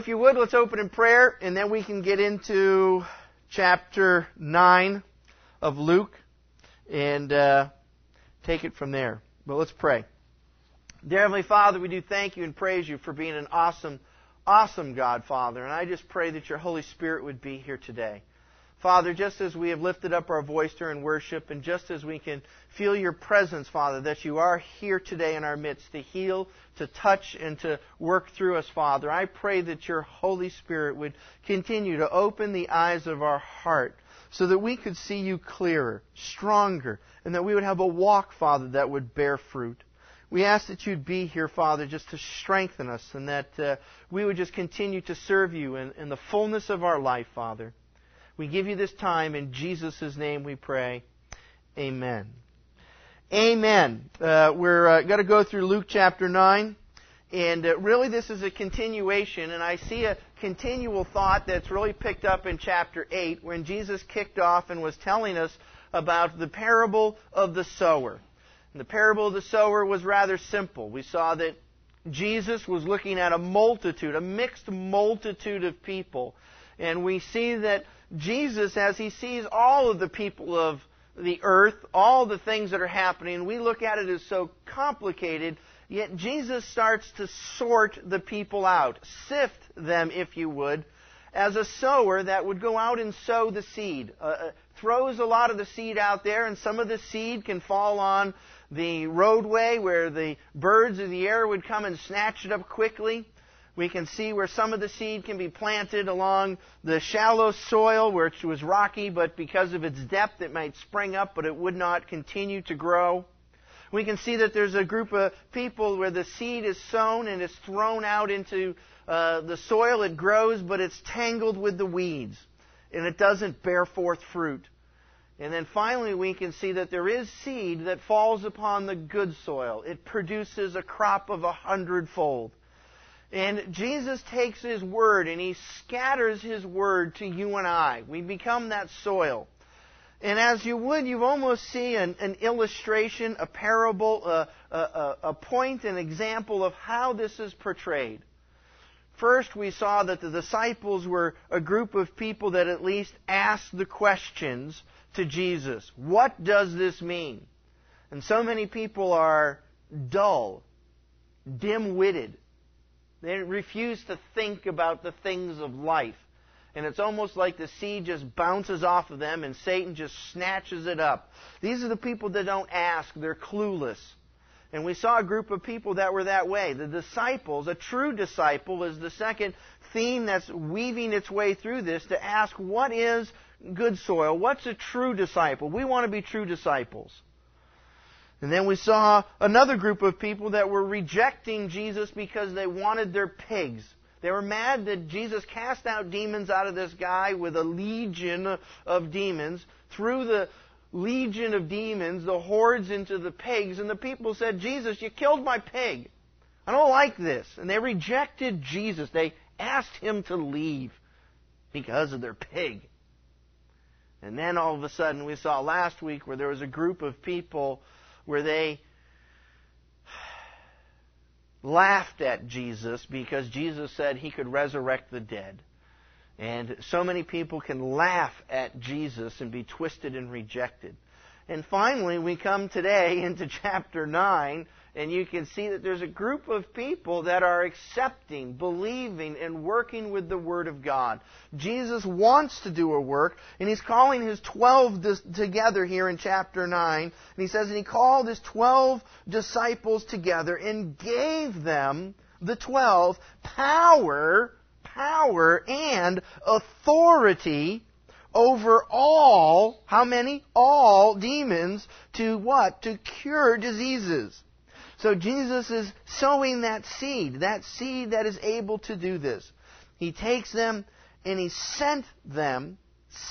If you would, let's open in prayer and then we can get into chapter 9 of Luke and uh, take it from there. But let's pray. Dear Heavenly Father, we do thank you and praise you for being an awesome, awesome God, Father. And I just pray that your Holy Spirit would be here today. Father, just as we have lifted up our voice during worship, and just as we can feel your presence, Father, that you are here today in our midst to heal, to touch, and to work through us, Father, I pray that your Holy Spirit would continue to open the eyes of our heart so that we could see you clearer, stronger, and that we would have a walk, Father, that would bear fruit. We ask that you'd be here, Father, just to strengthen us and that uh, we would just continue to serve you in, in the fullness of our life, Father. We give you this time. In Jesus' name we pray. Amen. Amen. Uh, we're uh, going to go through Luke chapter 9. And uh, really, this is a continuation, and I see a continual thought that's really picked up in chapter 8 when Jesus kicked off and was telling us about the parable of the sower. And the parable of the sower was rather simple. We saw that Jesus was looking at a multitude, a mixed multitude of people. And we see that Jesus, as he sees all of the people of the earth, all the things that are happening, we look at it as so complicated, yet Jesus starts to sort the people out, sift them, if you would, as a sower that would go out and sow the seed. Uh, uh throws a lot of the seed out there, and some of the seed can fall on the roadway where the birds of the air would come and snatch it up quickly. We can see where some of the seed can be planted along the shallow soil, which was rocky, but because of its depth, it might spring up, but it would not continue to grow. We can see that there's a group of people where the seed is sown and is thrown out into uh, the soil. It grows, but it's tangled with the weeds, and it doesn't bear forth fruit. And then finally, we can see that there is seed that falls upon the good soil. It produces a crop of a hundredfold. And Jesus takes His Word and He scatters His Word to you and I. We become that soil. And as you would, you almost see an, an illustration, a parable, a, a, a point, an example of how this is portrayed. First, we saw that the disciples were a group of people that at least asked the questions to Jesus. What does this mean? And so many people are dull, dim witted, they refuse to think about the things of life. And it's almost like the seed just bounces off of them and Satan just snatches it up. These are the people that don't ask, they're clueless. And we saw a group of people that were that way. The disciples, a true disciple, is the second theme that's weaving its way through this to ask what is good soil? What's a true disciple? We want to be true disciples. And then we saw another group of people that were rejecting Jesus because they wanted their pigs. They were mad that Jesus cast out demons out of this guy with a legion of demons. Threw the legion of demons, the hordes into the pigs, and the people said, Jesus, you killed my pig. I don't like this. And they rejected Jesus. They asked him to leave because of their pig. And then all of a sudden, we saw last week where there was a group of people where they laughed at Jesus because Jesus said he could resurrect the dead. And so many people can laugh at Jesus and be twisted and rejected. And finally, we come today into chapter 9 and you can see that there's a group of people that are accepting, believing, and working with the Word of God. Jesus wants to do a work, and He's calling His twelve together here in chapter 9. And He says, and He called His twelve disciples together and gave them, the twelve, power, power, and authority over all, how many? All demons to what? To cure diseases. So Jesus is sowing that seed, that seed that is able to do this. He takes them and he sent them,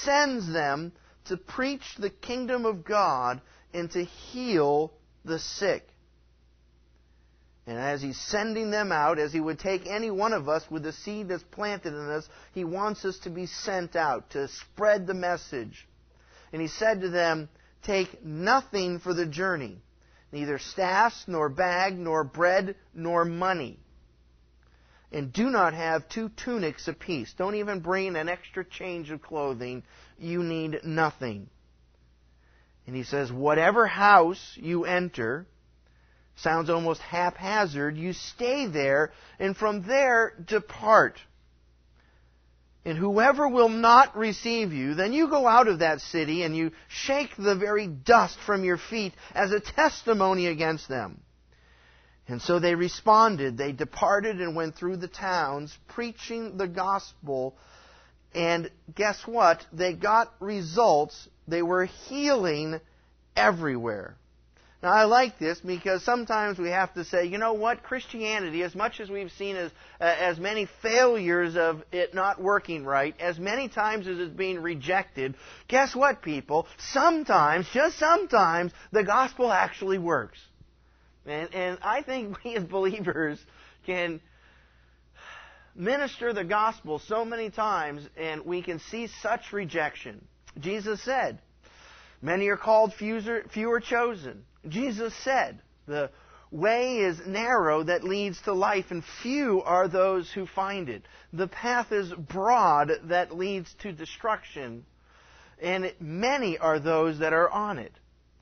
sends them to preach the kingdom of God and to heal the sick. And as he's sending them out, as he would take any one of us with the seed that's planted in us, he wants us to be sent out to spread the message. And he said to them, Take nothing for the journey neither staffs, nor bag, nor bread, nor money. And do not have two tunics apiece. Don't even bring an extra change of clothing. You need nothing. And he says, whatever house you enter, sounds almost haphazard, you stay there, and from there depart. And whoever will not receive you, then you go out of that city and you shake the very dust from your feet as a testimony against them. And so they responded. They departed and went through the towns preaching the gospel. And guess what? They got results. They were healing everywhere. Now I like this because sometimes we have to say, you know what, Christianity, as much as we've seen as uh, as many failures of it not working right, as many times as it's being rejected, guess what, people? Sometimes, just sometimes, the gospel actually works. And and I think we as believers can minister the gospel so many times and we can see such rejection. Jesus said, Many are called, few are chosen. Jesus said, the way is narrow that leads to life, and few are those who find it. The path is broad that leads to destruction, and many are those that are on it.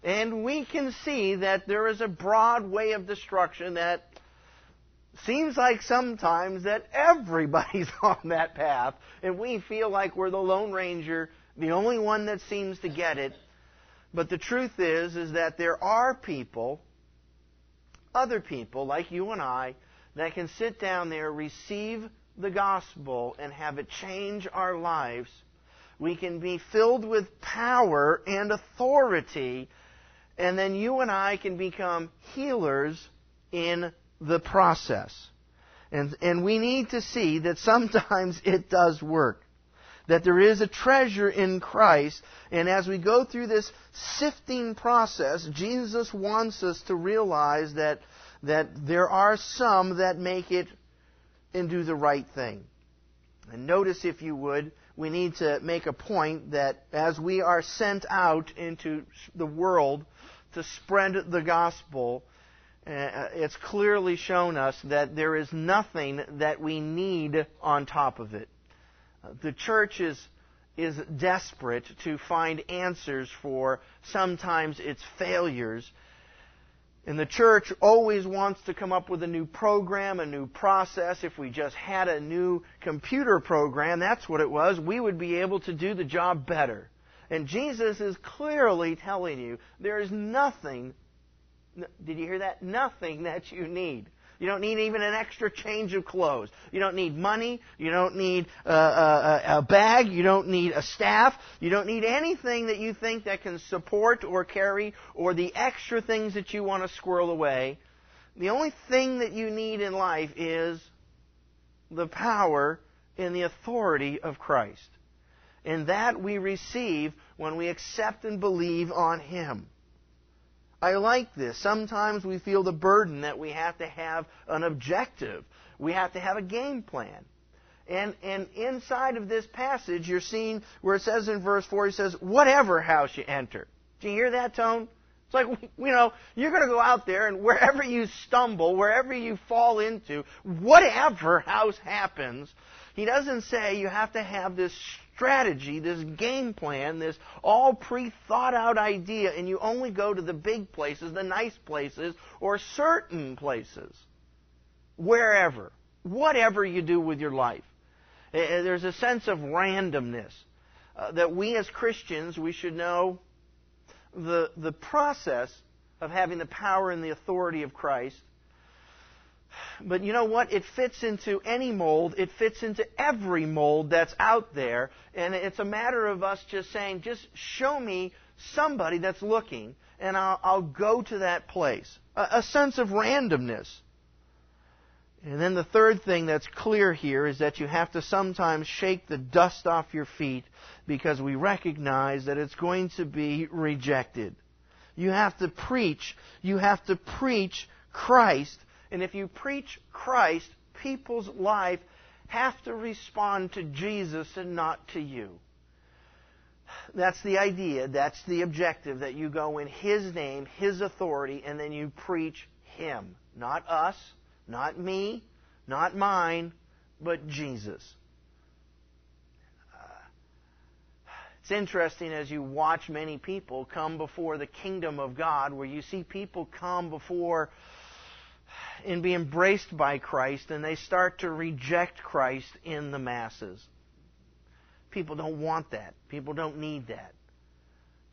And we can see that there is a broad way of destruction that seems like sometimes that everybody's on that path, and we feel like we're the Lone Ranger, the only one that seems to get it, but the truth is, is that there are people, other people like you and I, that can sit down there, receive the gospel, and have it change our lives. We can be filled with power and authority, and then you and I can become healers in the process. And, and we need to see that sometimes it does work that there is a treasure in Christ. And as we go through this sifting process, Jesus wants us to realize that, that there are some that make it and do the right thing. And notice, if you would, we need to make a point that as we are sent out into the world to spread the gospel, uh, it's clearly shown us that there is nothing that we need on top of it the church is, is desperate to find answers for sometimes its failures. And the church always wants to come up with a new program, a new process. If we just had a new computer program, that's what it was, we would be able to do the job better. And Jesus is clearly telling you there is nothing, did you hear that? Nothing that you need you don't need even an extra change of clothes. You don't need money. You don't need a, a, a, bag. You don't need a staff. You don't need anything that you think that can support or carry or the extra things that you want to squirrel away. The only thing that you need in life is the power and the authority of Christ. And that we receive when we accept and believe on Him. I like this. Sometimes we feel the burden that we have to have an objective. We have to have a game plan. And, and inside of this passage, you're seeing where it says in verse 4, he says, whatever house you enter. Do you hear that tone? It's like, you know, you're going to go out there and wherever you stumble, wherever you fall into, whatever house happens, he doesn't say you have to have this strategy, this game plan, this all pre thought out idea, and you only go to the big places, the nice places, or certain places. Wherever. Whatever you do with your life. Eh, eh, there's a sense of randomness. Uh, that we as Christians, we should know the, the process of having the power and the authority of Christ but you know what? It fits into any mold. It fits into every mold that's out there. And it's a matter of us just saying, just show me somebody that's looking, and I'll, I'll go to that place. A, a sense of randomness. And then the third thing that's clear here is that you have to sometimes shake the dust off your feet because we recognize that it's going to be rejected. You have to preach. You have to preach Christ and if you preach Christ, people's life have to respond to Jesus and not to you. That's the idea. That's the objective that you go in His name, His authority, and then you preach Him. Not us, not me, Not mine, but Jesus. It's interesting as you watch many people come before the kingdom of God, where you see people come before and be embraced by Christ, and they start to reject Christ in the masses. People don't want that. People don't need that.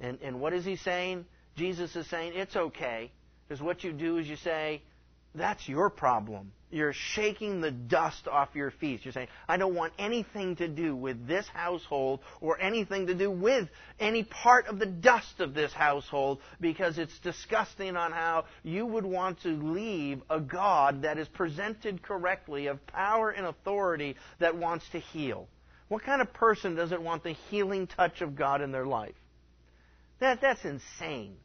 And, and what is he saying? Jesus is saying, it's okay. Because what you do is you say, that's your problem. You're shaking the dust off your feet. You're saying, I don't want anything to do with this household or anything to do with any part of the dust of this household because it's disgusting on how you would want to leave a God that is presented correctly of power and authority that wants to heal. What kind of person doesn't want the healing touch of God in their life? That, that's insane.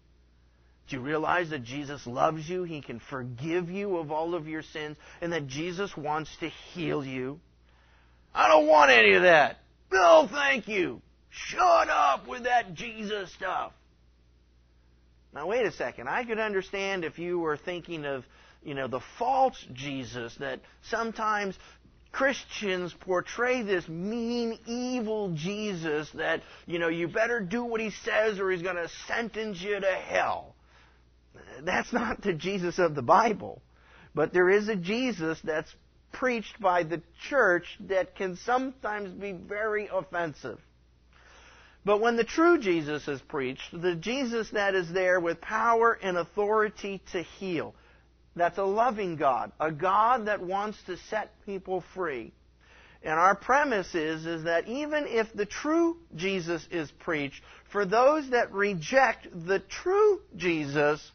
Do you realize that Jesus loves you? He can forgive you of all of your sins, and that Jesus wants to heal you? I don't want any of that. No, thank you. Shut up with that Jesus stuff. Now, wait a second. I could understand if you were thinking of, you know, the false Jesus that sometimes Christians portray this mean, evil Jesus that, you know, you better do what he says or he's going to sentence you to hell that's not the Jesus of the Bible. But there is a Jesus that's preached by the church that can sometimes be very offensive. But when the true Jesus is preached, the Jesus that is there with power and authority to heal, that's a loving God, a God that wants to set people free. And our premise is, is that even if the true Jesus is preached, for those that reject the true Jesus,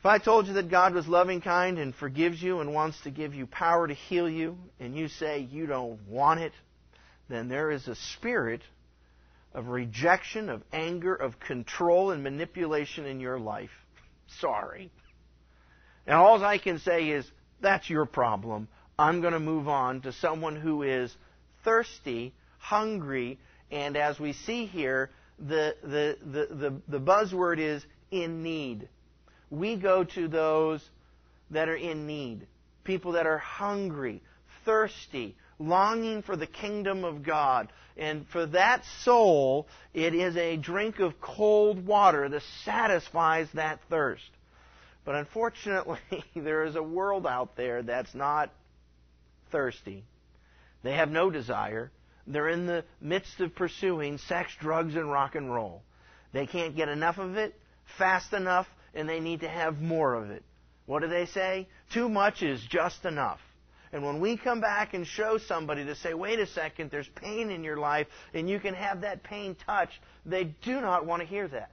if I told you that God was loving, kind, and forgives you and wants to give you power to heal you, and you say you don't want it, then there is a spirit of rejection, of anger, of control and manipulation in your life. Sorry. And all I can say is, that's your problem. I'm going to move on to someone who is thirsty, hungry, and as we see here, the, the, the, the, the buzzword is in need we go to those that are in need, people that are hungry, thirsty, longing for the kingdom of God. And for that soul, it is a drink of cold water that satisfies that thirst. But unfortunately, there is a world out there that's not thirsty. They have no desire. They're in the midst of pursuing sex, drugs, and rock and roll. They can't get enough of it fast enough and they need to have more of it. What do they say? Too much is just enough. And when we come back and show somebody to say, wait a second, there's pain in your life and you can have that pain touched, they do not want to hear that.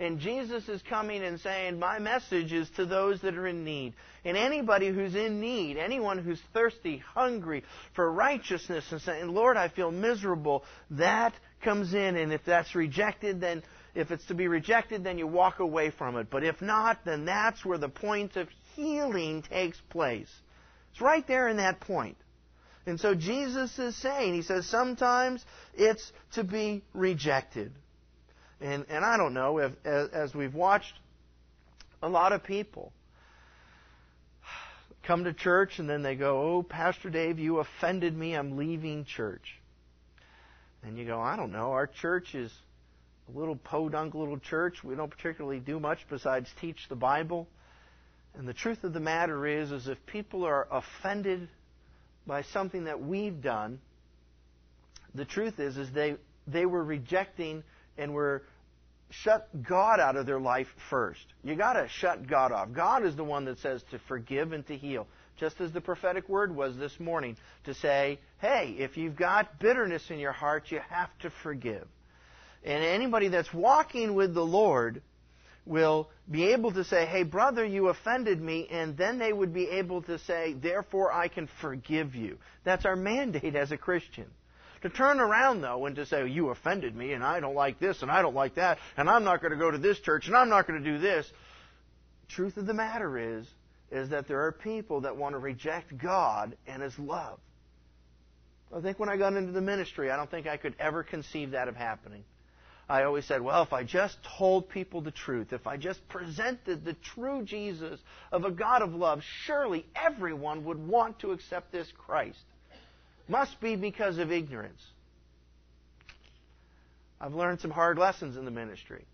And Jesus is coming and saying, My message is to those that are in need. And anybody who's in need, anyone who's thirsty, hungry for righteousness, and saying, Lord, I feel miserable, that comes in. And if that's rejected, then if it's to be rejected, then you walk away from it. But if not, then that's where the point of healing takes place. It's right there in that point. And so Jesus is saying, He says, sometimes it's to be rejected. And, and I don't know, if, as, as we've watched a lot of people come to church and then they go, Oh, Pastor Dave, you offended me. I'm leaving church. And you go, I don't know. Our church is a little podunk little church. We don't particularly do much besides teach the Bible. And the truth of the matter is, is if people are offended by something that we've done, the truth is, is they they were rejecting and were shut God out of their life first. You got to shut God off. God is the one that says to forgive and to heal. Just as the prophetic word was this morning to say, hey, if you've got bitterness in your heart, you have to forgive. And anybody that's walking with the Lord will be able to say, Hey, brother, you offended me. And then they would be able to say, Therefore, I can forgive you. That's our mandate as a Christian. To turn around, though, and to say, You offended me, and I don't like this, and I don't like that, and I'm not going to go to this church, and I'm not going to do this. Truth of the matter is, is that there are people that want to reject God and His love. I think when I got into the ministry, I don't think I could ever conceive that of happening. I always said, well, if I just told people the truth, if I just presented the true Jesus of a God of love, surely everyone would want to accept this Christ. Must be because of ignorance. I've learned some hard lessons in the ministry.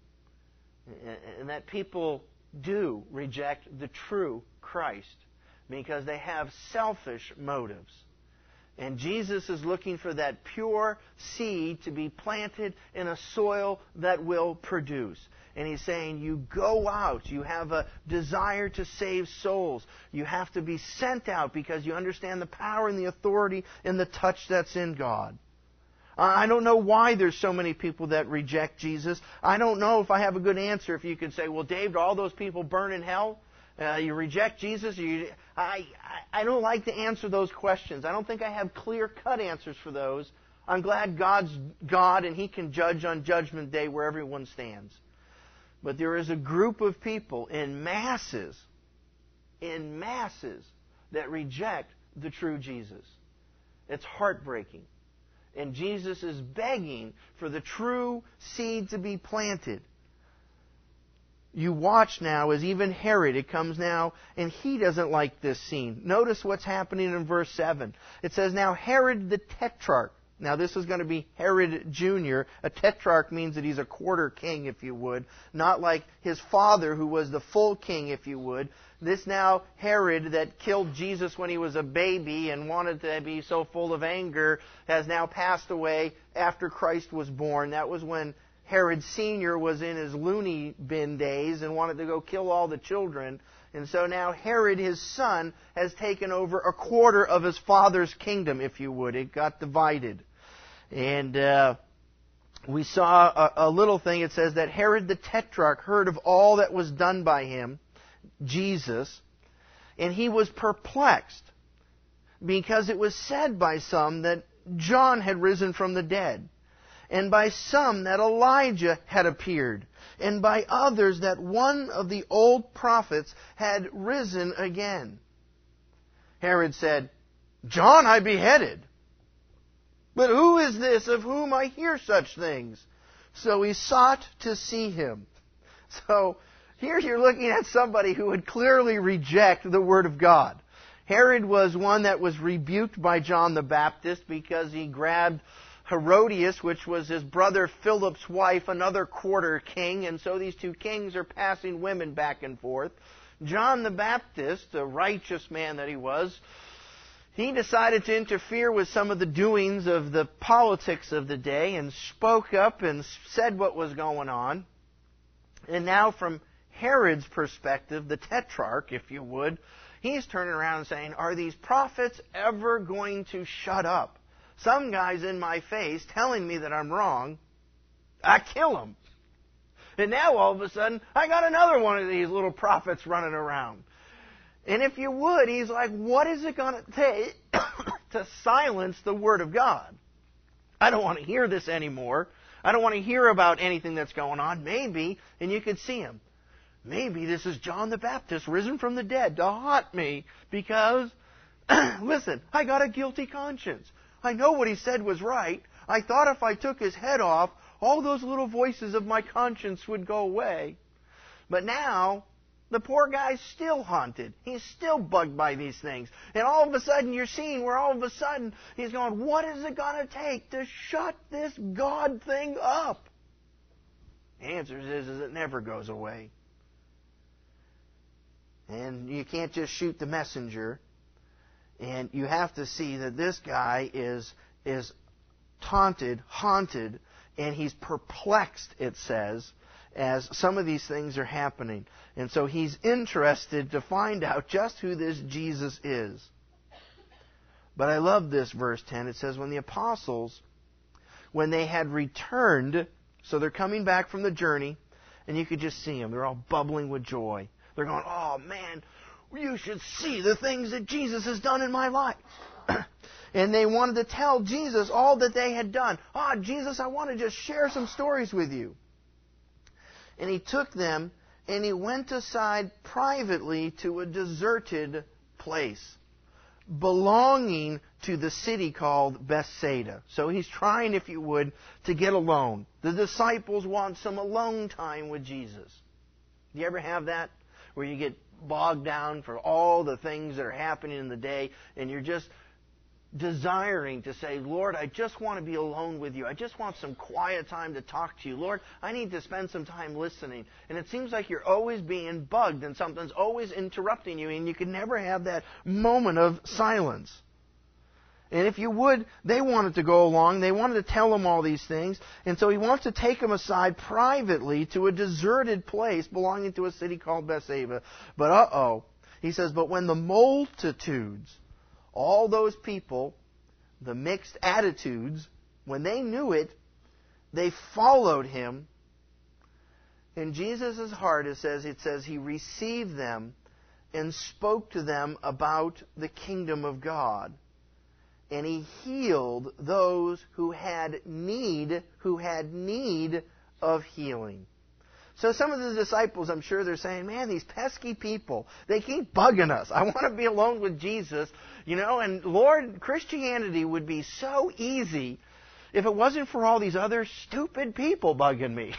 And that people do reject the true Christ because they have selfish motives. And Jesus is looking for that pure seed to be planted in a soil that will produce. And he's saying, You go out. You have a desire to save souls. You have to be sent out because you understand the power and the authority and the touch that's in God. I don't know why there's so many people that reject Jesus. I don't know if I have a good answer. If you could say, well, Dave, do all those people burn in hell? Uh, you reject Jesus? You, I, I, I don't like to answer those questions. I don't think I have clear cut answers for those. I'm glad God's God and He can judge on Judgment Day where everyone stands. But there is a group of people in masses, in masses, that reject the true Jesus. It's heartbreaking. And Jesus is begging for the true seed to be planted. You watch now as even Herod, it comes now, and he doesn't like this scene. Notice what's happening in verse 7. It says, Now Herod the Tetrarch, now this is going to be Herod Jr. A tetrarch means that he's a quarter king, if you would. Not like his father, who was the full king, if you would. This now Herod that killed Jesus when he was a baby and wanted to be so full of anger has now passed away after Christ was born. That was when Herod Sr. was in his loony bin days and wanted to go kill all the children. And so now Herod, his son, has taken over a quarter of his father's kingdom, if you would. It got divided. And uh, we saw a, a little thing. It says that Herod the Tetrarch heard of all that was done by him Jesus, and he was perplexed because it was said by some that John had risen from the dead, and by some that Elijah had appeared, and by others that one of the old prophets had risen again. Herod said, John I beheaded. But who is this of whom I hear such things? So he sought to see him. So here you're looking at somebody who would clearly reject the Word of God. Herod was one that was rebuked by John the Baptist because he grabbed Herodias, which was his brother Philip's wife, another quarter king, and so these two kings are passing women back and forth. John the Baptist, a righteous man that he was, he decided to interfere with some of the doings of the politics of the day and spoke up and said what was going on. And now, from Herod's perspective, the tetrarch, if you would, he's turning around and saying, Are these prophets ever going to shut up? Some guy's in my face telling me that I'm wrong. I kill him. And now all of a sudden, I got another one of these little prophets running around. And if you would, he's like, what is it going to take to silence the Word of God? I don't want to hear this anymore. I don't want to hear about anything that's going on. Maybe, and you could see him. Maybe this is John the Baptist risen from the dead to haunt me because, listen, I got a guilty conscience. I know what he said was right. I thought if I took his head off, all those little voices of my conscience would go away. But now, the poor guy's still haunted. He's still bugged by these things. And all of a sudden, you're seeing where all of a sudden he's going, What is it going to take to shut this God thing up? The answer is, is it never goes away. And you can't just shoot the messenger. And you have to see that this guy is, is taunted, haunted, and he's perplexed, it says, as some of these things are happening. And so he's interested to find out just who this Jesus is. But I love this verse 10. It says, When the apostles, when they had returned, so they're coming back from the journey, and you could just see them. They're all bubbling with joy. They're going, oh man, you should see the things that Jesus has done in my life. and they wanted to tell Jesus all that they had done. Ah, oh, Jesus, I want to just share some stories with you. And he took them and he went aside privately to a deserted place. belonging to the city called Bethsaida. So he's trying, if you would, to get alone. The disciples want some alone time with Jesus. Do you ever have that? Where you get bogged down for all the things that are happening in the day and you're just desiring to say, Lord, I just want to be alone with you. I just want some quiet time to talk to you. Lord, I need to spend some time listening. And it seems like you're always being bugged and something's always interrupting you, and you can never have that moment of silence. And if you would, they wanted to go along. They wanted to tell him all these things. And so he wants to take them aside privately to a deserted place belonging to a city called Bethsaida. But uh oh. He says, But when the multitudes all those people, the mixed attitudes, when they knew it, they followed him. In Jesus' heart, it says, it says he received them and spoke to them about the kingdom of God. And he healed those who had need, who had need of healing. So some of the disciples, I'm sure they're saying, man, these pesky people, they keep bugging us. I want to be alone with Jesus, you know, and Lord, Christianity would be so easy if it wasn't for all these other stupid people bugging me.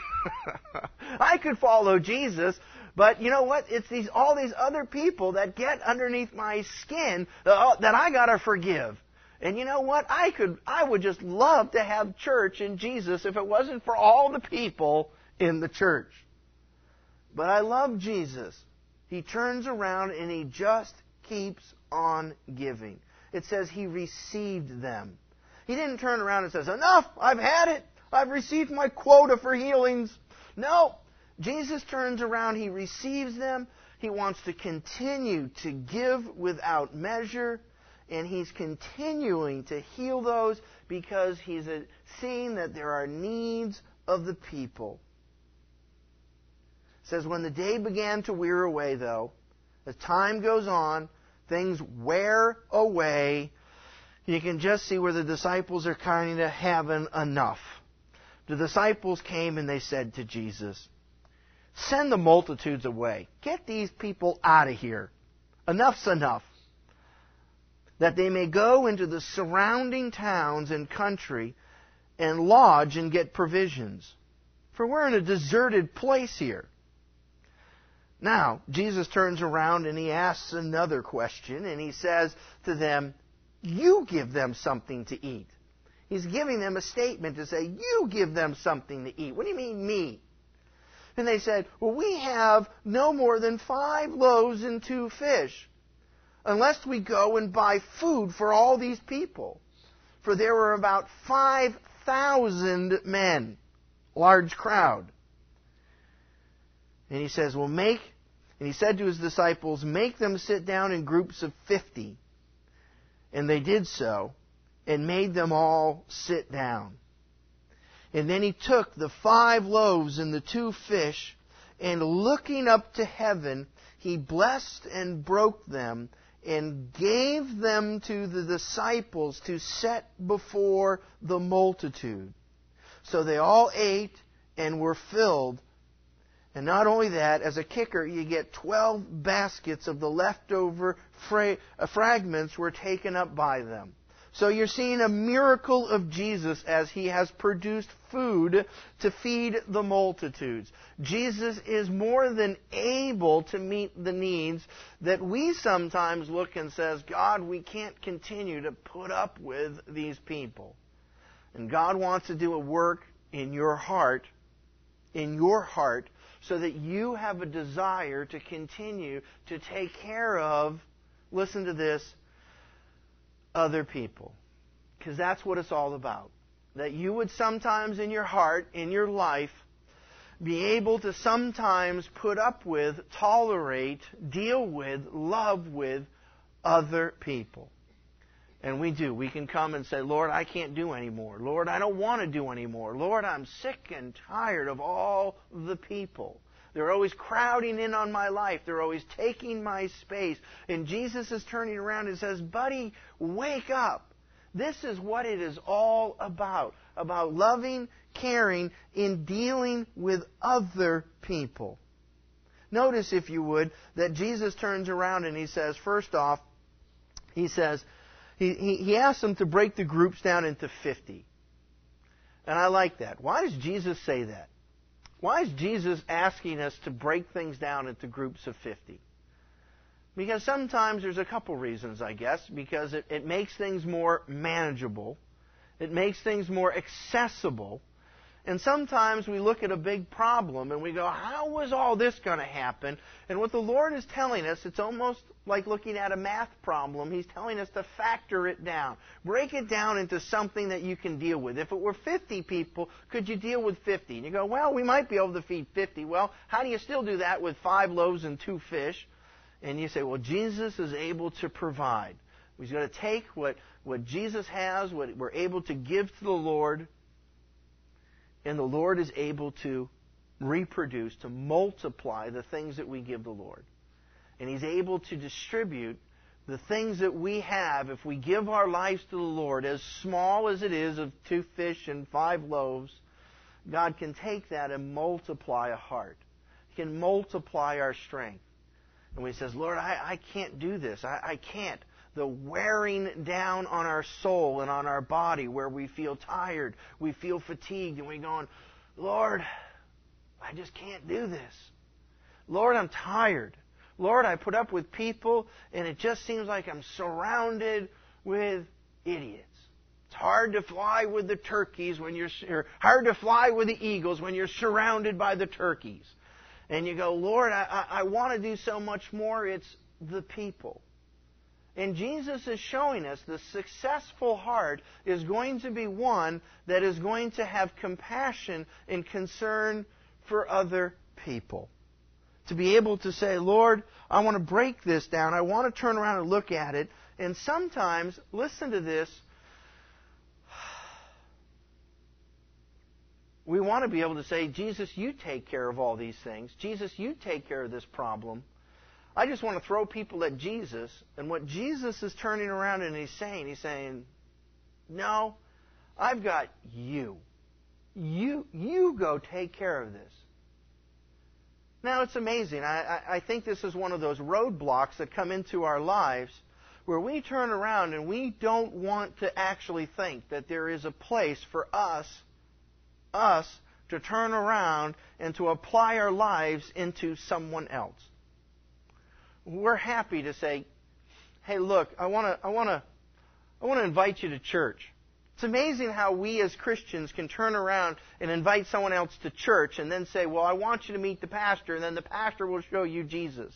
I could follow Jesus, but you know what? It's these all these other people that get underneath my skin that oh, I got to forgive. And you know what? I could I would just love to have church in Jesus if it wasn't for all the people in the church. But I love Jesus. He turns around and he just keeps on giving. It says he received them. He didn't turn around and says, Enough! I've had it! I've received my quota for healings. No. Jesus turns around, he receives them. He wants to continue to give without measure. And he's continuing to heal those because he's seeing that there are needs of the people says, When the day began to wear away, though, as time goes on, things wear away. You can just see where the disciples are kind of having enough. The disciples came and they said to Jesus, Send the multitudes away. Get these people out of here. Enough's enough. That they may go into the surrounding towns and country and lodge and get provisions. For we're in a deserted place here. Now, Jesus turns around and he asks another question, and he says to them, You give them something to eat. He's giving them a statement to say, You give them something to eat. What do you mean, me? And they said, Well, we have no more than five loaves and two fish, unless we go and buy food for all these people. For there were about 5,000 men, large crowd. And he says, Well, make, and he said to his disciples, Make them sit down in groups of fifty. And they did so, and made them all sit down. And then he took the five loaves and the two fish, and looking up to heaven, he blessed and broke them, and gave them to the disciples to set before the multitude. So they all ate and were filled and not only that, as a kicker, you get 12 baskets of the leftover fra- fragments were taken up by them. So you're seeing a miracle of Jesus as he has produced food to feed the multitudes. Jesus is more than able to meet the needs that we sometimes look and says, God, we can't continue to put up with these people. And God wants to do a work in your heart, in your heart, so that you have a desire to continue to take care of, listen to this, other people. Because that's what it's all about. That you would sometimes in your heart, in your life, be able to sometimes put up with, tolerate, deal with, love with other people. And we do. We can come and say, Lord, I can't do anymore. Lord, I don't want to do anymore. Lord, I'm sick and tired of all the people. They're always crowding in on my life. They're always taking my space. And Jesus is turning around and says, Buddy, wake up. This is what it is all about. About loving, caring, in dealing with other people. Notice, if you would, that Jesus turns around and he says, first off, he says, he, he, he asks them to break the groups down into 50. And I like that. Why does Jesus say that? Why is Jesus asking us to break things down into groups of 50? Because sometimes there's a couple reasons, I guess. Because it, it makes things more manageable, it makes things more accessible. And sometimes we look at a big problem and we go, how was all this going to happen? And what the Lord is telling us, it's almost like looking at a math problem. He's telling us to factor it down. Break it down into something that you can deal with. If it were 50 people, could you deal with 50? And you go, well, we might be able to feed 50. Well, how do you still do that with five loaves and two fish? And you say, well, Jesus is able to provide. He's going to take what, what Jesus has, what we're able to give to the Lord, and the Lord is able to reproduce, to multiply the things that we give the Lord. And He's able to distribute the things that we have if we give our lives to the Lord, as small as it is of two fish and five loaves. God can take that and multiply a heart. He can multiply our strength. And when He says, Lord, I, I can't do this. I, I can't the wearing down on our soul and on our body where we feel tired, we feel fatigued, and we're going, Lord, I just can't do this. Lord, I'm tired. Lord, I put up with people, and it just seems like I'm surrounded with idiots. It's hard to fly with the turkeys when you're or hard to fly with the eagles when you're surrounded by the turkeys. And you go, Lord, I, I, I want to do so much more. It's the people. And Jesus is showing us the successful heart is going to be one that is going to have compassion and concern for other people. To be able to say, Lord, I want to break this down. I want to turn around and look at it. And sometimes, listen to this, we want to be able to say, Jesus, you take care of all these things. Jesus, you take care of this problem. I just want to throw people at Jesus. And what Jesus is turning around and he's saying, he's saying, No, I've got you. You, you go take care of this. Now, it's amazing. I, I, I think this is one of those roadblocks that come into our lives where we turn around and we don't want to actually think that there is a place for us, us, to turn around and to apply our lives into someone else we're happy to say, hey, look, I want to, I want to, I want to invite you to church. It's amazing how we as Christians can turn around and invite someone else to church and then say, well, I want you to meet the pastor, and then the pastor will show you Jesus.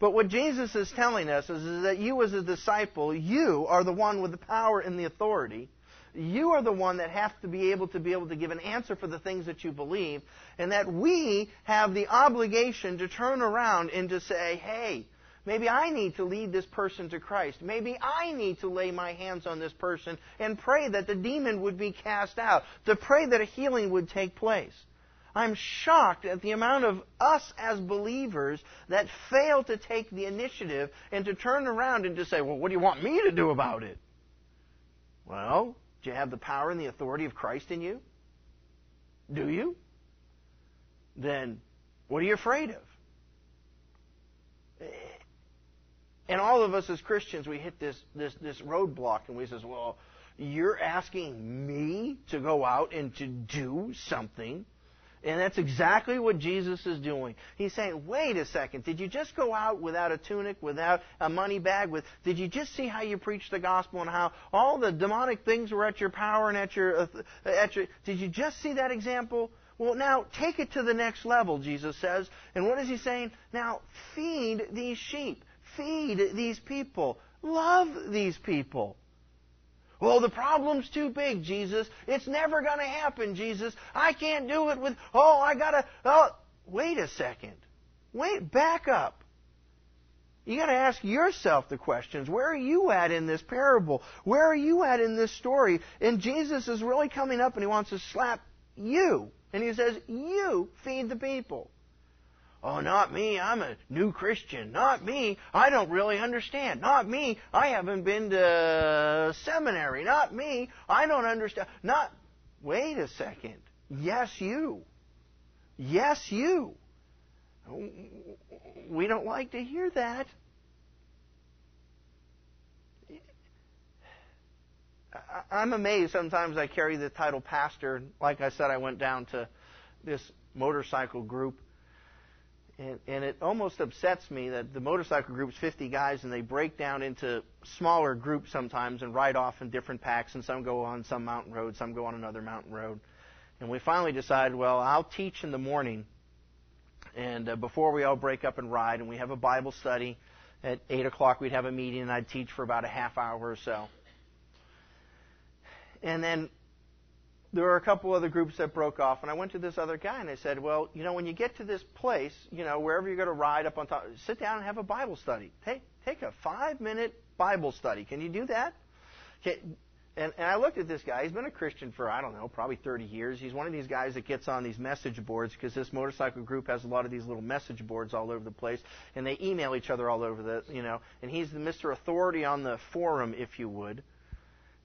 But what Jesus is telling us is, is that you as a disciple, you are the one with the power and the authority you are the one that has to be able to be able to give an answer for the things that you believe, and that we have the obligation to turn around and to say, hey, maybe I need to lead this person to Christ. Maybe I need to lay my hands on this person and pray that the demon would be cast out, to pray that a healing would take place. I'm shocked at the amount of us as believers that fail to take the initiative and to turn around and to say, well, what do you want me to do about it? Well, do you have the power and the authority of Christ in you? Do you? Then what are you afraid of? And all of us as Christians, we hit this, this, this roadblock and we says, well, you're asking me to go out and to do something and that's exactly what Jesus is doing. He's saying, wait a second, did you just go out without a tunic, without a money bag? With, did you just see how you preached the gospel and how all the demonic things were at your power and at your, uh, at your, did you just see that example? Well, now take it to the next level, Jesus says. And what is he saying? Now feed these sheep. Feed these people. Love these people. Well, the problem's too big, Jesus. It's never going to happen, Jesus. I can't do it with, oh, I got to, oh, wait a second. Wait, back up. You got to ask yourself the questions. Where are you at in this parable? Where are you at in this story? And Jesus is really coming up and he wants to slap you. And he says, You feed the people. Oh, not me. I'm a new Christian. Not me. I don't really understand. Not me. I haven't been to seminary. Not me. I don't understand. Not. Wait a second. Yes, you. Yes, you. We don't like to hear that. I'm amazed sometimes I carry the title pastor. Like I said, I went down to this motorcycle group. And, and it almost upsets me that the motorcycle group's 50 guys and they break down into smaller groups sometimes and ride off in different packs and some go on some mountain road, some go on another mountain road. And we finally decided, well, I'll teach in the morning and uh, before we all break up and ride and we have a Bible study at 8 o'clock we'd have a meeting and I'd teach for about a half hour or so. And then there were a couple other groups that broke off, and I went to this other guy and I said, Well, you know, when you get to this place, you know, wherever you're going to ride up on top, sit down and have a Bible study. Take, take a five minute Bible study. Can you do that? Can, and, and I looked at this guy. He's been a Christian for, I don't know, probably 30 years. He's one of these guys that gets on these message boards because this motorcycle group has a lot of these little message boards all over the place. And they email each other all over the, you know. And he's the Mr. Authority on the forum, if you would.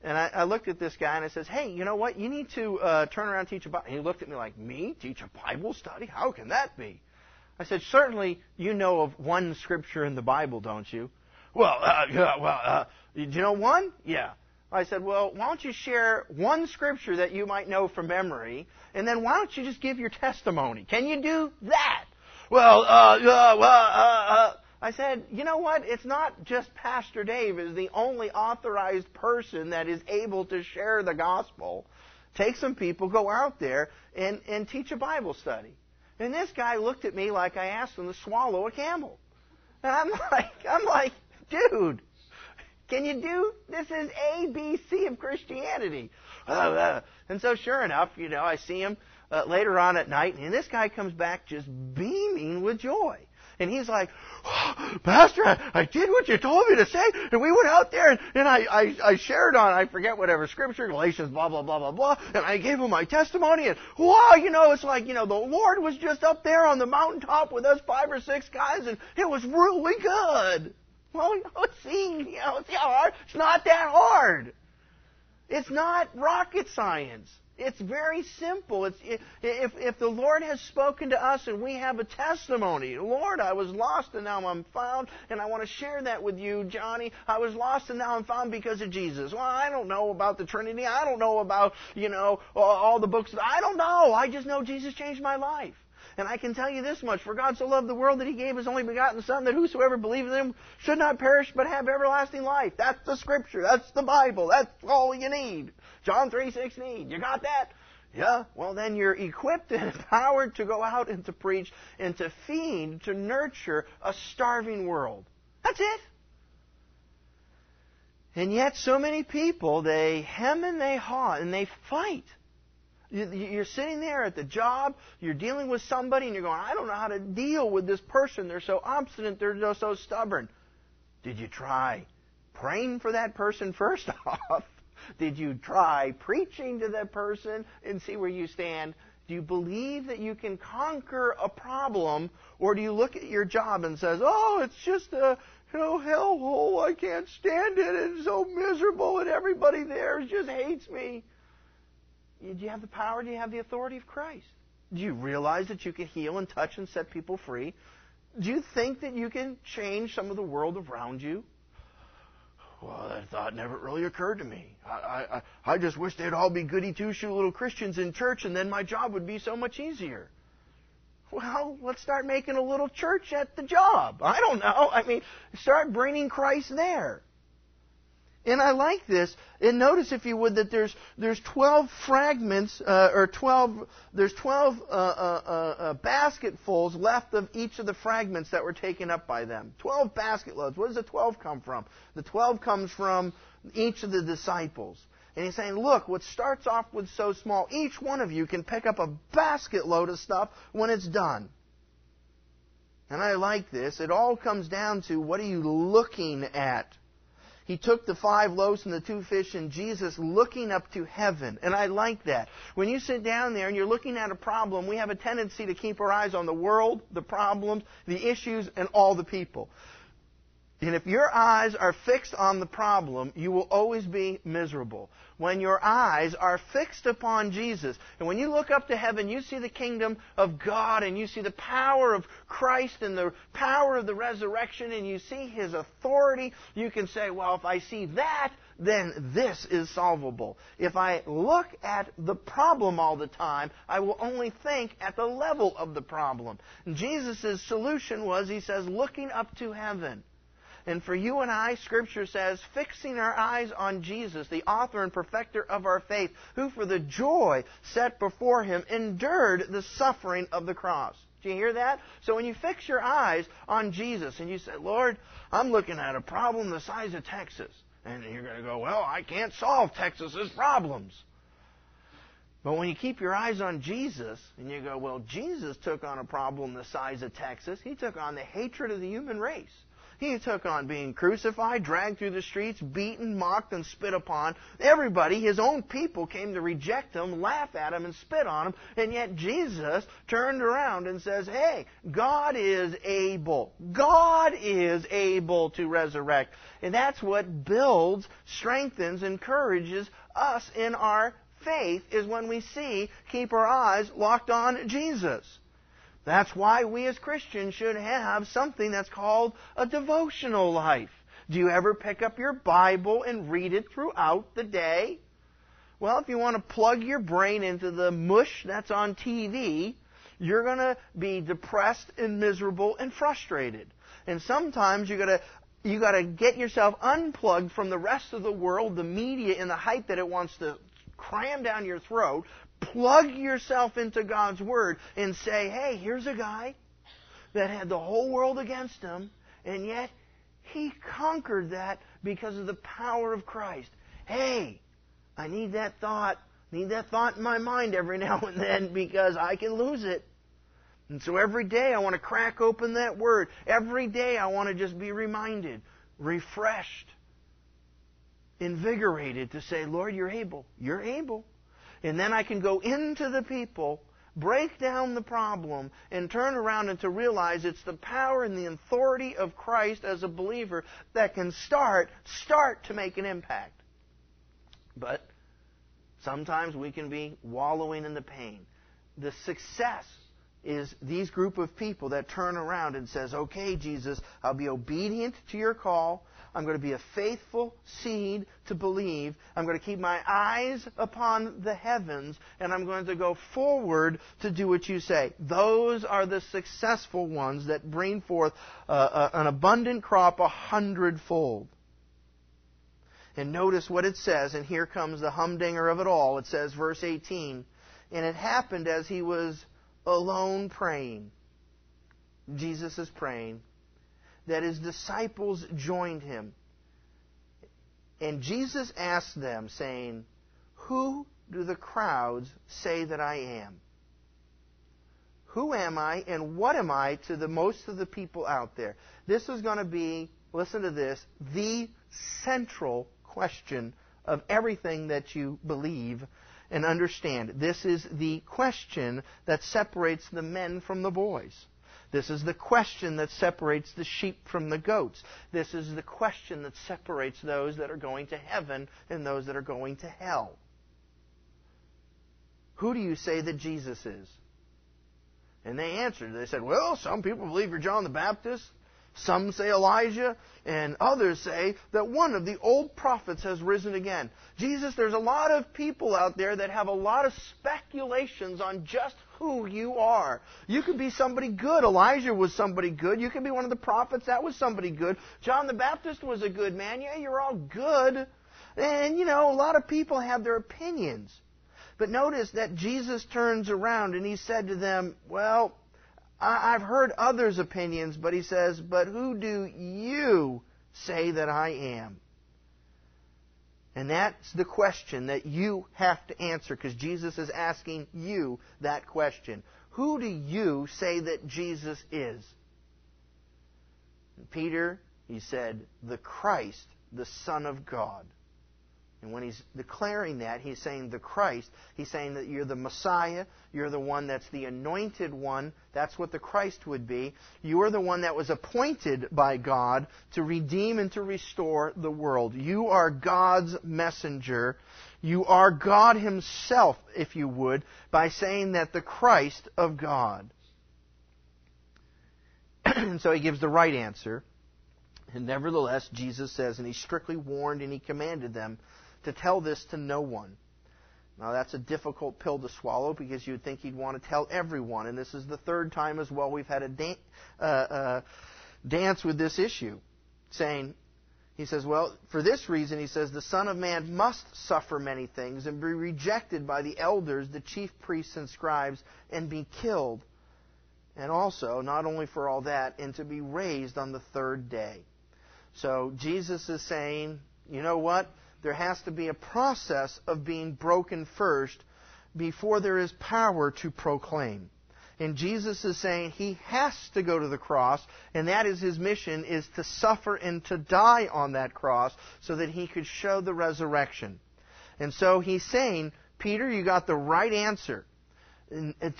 And I, I looked at this guy and I says, "Hey, you know what? You need to uh, turn around and teach a Bible." And he looked at me like, "Me teach a Bible study? How can that be?" I said, "Certainly, you know of one scripture in the Bible, don't you?" Well, uh, yeah, well, uh, do you know one? Yeah. I said, "Well, why don't you share one scripture that you might know from memory, and then why don't you just give your testimony? Can you do that?" Well, uh, uh, well, uh, uh, I said, you know what? It's not just Pastor Dave is the only authorized person that is able to share the gospel. Take some people, go out there and, and teach a Bible study. And this guy looked at me like I asked him to swallow a camel. And I'm like, I'm like, dude, can you do? This is A, B, C of Christianity. And so sure enough, you know, I see him uh, later on at night, and this guy comes back just beaming with joy. And he's like, oh, Pastor, I, I, did what you told me to say. And we went out there and, and I, I, I shared on, I forget whatever scripture, Galatians, blah, blah, blah, blah, blah. And I gave him my testimony. And wow, you know, it's like, you know, the Lord was just up there on the mountaintop with us five or six guys and it was really good. Well, you know, see, you know, it's hard. It's not that hard. It's not rocket science. It's very simple. It's, if, if the Lord has spoken to us and we have a testimony, Lord, I was lost and now I'm found, and I want to share that with you, Johnny. I was lost and now I'm found because of Jesus. Well, I don't know about the Trinity. I don't know about, you know, all the books. I don't know. I just know Jesus changed my life. And I can tell you this much, for God so loved the world that he gave his only begotten Son, that whosoever believes in him should not perish but have everlasting life. That's the scripture. That's the Bible. That's all you need. John 3.16. You got that? Yeah, well then you're equipped and empowered to go out and to preach and to feed, to nurture a starving world. That's it. And yet so many people, they hem and they haw and they fight. You're sitting there at the job, you're dealing with somebody, and you're going, I don't know how to deal with this person. They're so obstinate, they're just so stubborn. Did you try praying for that person first off? Did you try preaching to that person and see where you stand? Do you believe that you can conquer a problem, or do you look at your job and says, "Oh, it's just a you know hellhole. I can't stand it. It's so miserable, and everybody there just hates me." Do you have the power? Do you have the authority of Christ? Do you realize that you can heal and touch and set people free? Do you think that you can change some of the world around you? Well, that thought never really occurred to me. I, I, I just wish they'd all be goody two shoe little Christians in church, and then my job would be so much easier. Well, let's start making a little church at the job. I don't know. I mean, start bringing Christ there. And I like this. And notice, if you would, that there's there's 12 fragments uh, or 12 there's 12 uh, uh, uh, uh, basketfuls left of each of the fragments that were taken up by them. 12 basket loads. Where does the 12 come from? The 12 comes from each of the disciples. And he's saying, look, what starts off with so small, each one of you can pick up a basket load of stuff when it's done. And I like this. It all comes down to what are you looking at? He took the five loaves and the two fish and Jesus looking up to heaven. And I like that. When you sit down there and you're looking at a problem, we have a tendency to keep our eyes on the world, the problems, the issues, and all the people. And if your eyes are fixed on the problem, you will always be miserable. When your eyes are fixed upon Jesus, and when you look up to heaven, you see the kingdom of God, and you see the power of Christ and the power of the resurrection, and you see His authority, you can say, well, if I see that, then this is solvable. If I look at the problem all the time, I will only think at the level of the problem. Jesus' solution was, he says, looking up to heaven. And for you and I, Scripture says, fixing our eyes on Jesus, the author and perfecter of our faith, who for the joy set before him endured the suffering of the cross. Do you hear that? So when you fix your eyes on Jesus and you say, Lord, I'm looking at a problem the size of Texas. And you're going to go, well, I can't solve Texas's problems. But when you keep your eyes on Jesus and you go, well, Jesus took on a problem the size of Texas, he took on the hatred of the human race. He took on being crucified, dragged through the streets, beaten, mocked, and spit upon. Everybody, his own people, came to reject him, laugh at him, and spit on him. And yet Jesus turned around and says, Hey, God is able. God is able to resurrect. And that's what builds, strengthens, encourages us in our faith is when we see, keep our eyes locked on Jesus. That's why we as Christians should have something that's called a devotional life. Do you ever pick up your Bible and read it throughout the day? Well, if you want to plug your brain into the mush that's on TV, you're going to be depressed and miserable and frustrated. And sometimes you got to you got to get yourself unplugged from the rest of the world, the media and the hype that it wants to cram down your throat, plug yourself into God's Word and say, hey, here's a guy that had the whole world against him, and yet he conquered that because of the power of Christ. Hey, I need that thought, need that thought in my mind every now and then because I can lose it. And so every day I want to crack open that word. Every day I want to just be reminded, refreshed, invigorated to say, Lord, you're able. You're able. And then I can go into the people, break down the problem, and turn around and to realize it's the power and the authority of Christ as a believer that can start, start to make an impact. But sometimes we can be wallowing in the pain. The success is these group of people that turn around and says, "Okay, Jesus, I'll be obedient to your call. I'm going to be a faithful seed to believe. I'm going to keep my eyes upon the heavens, and I'm going to go forward to do what you say. Those are the successful ones that bring forth uh, uh, an abundant crop a hundredfold. And notice what it says, and here comes the humdinger of it all. It says, verse 18, And it happened as he was alone praying. Jesus is praying that his disciples joined him. And Jesus asked them, saying, Who do the crowds say that I am? Who am I and what am I to the most of the people out there? This is going to be, listen to this, the central question of everything that you believe and understand. This is the question that separates the men from the boys. This is the question that separates the sheep from the goats. This is the question that separates those that are going to heaven and those that are going to hell. Who do you say that Jesus is? And they answered. They said, Well, some people believe you're John the Baptist. Some say Elijah, and others say that one of the old prophets has risen again. Jesus, there's a lot of people out there that have a lot of speculations on just who you are. You could be somebody good. Elijah was somebody good. You could be one of the prophets. That was somebody good. John the Baptist was a good man. Yeah, you're all good. And, you know, a lot of people have their opinions. But notice that Jesus turns around and he said to them, Well, I've heard others' opinions, but he says, But who do you say that I am? And that's the question that you have to answer because Jesus is asking you that question. Who do you say that Jesus is? And Peter, he said, the Christ, the Son of God. And when he's declaring that, he's saying the Christ. He's saying that you're the Messiah. You're the one that's the anointed one. That's what the Christ would be. You are the one that was appointed by God to redeem and to restore the world. You are God's messenger. You are God Himself, if you would, by saying that the Christ of God. and so he gives the right answer. And nevertheless, Jesus says, and he strictly warned and he commanded them to tell this to no one. Now, that's a difficult pill to swallow because you'd think he'd want to tell everyone. And this is the third time as well we've had a uh, uh, dance with this issue, saying, he says, well, for this reason, he says, the Son of Man must suffer many things and be rejected by the elders, the chief priests and scribes, and be killed. And also, not only for all that, and to be raised on the third day. So Jesus is saying, you know what? There has to be a process of being broken first before there is power to proclaim. And Jesus is saying he has to go to the cross, and that is his mission, is to suffer and to die on that cross so that he could show the resurrection. And so he's saying, Peter, you got the right answer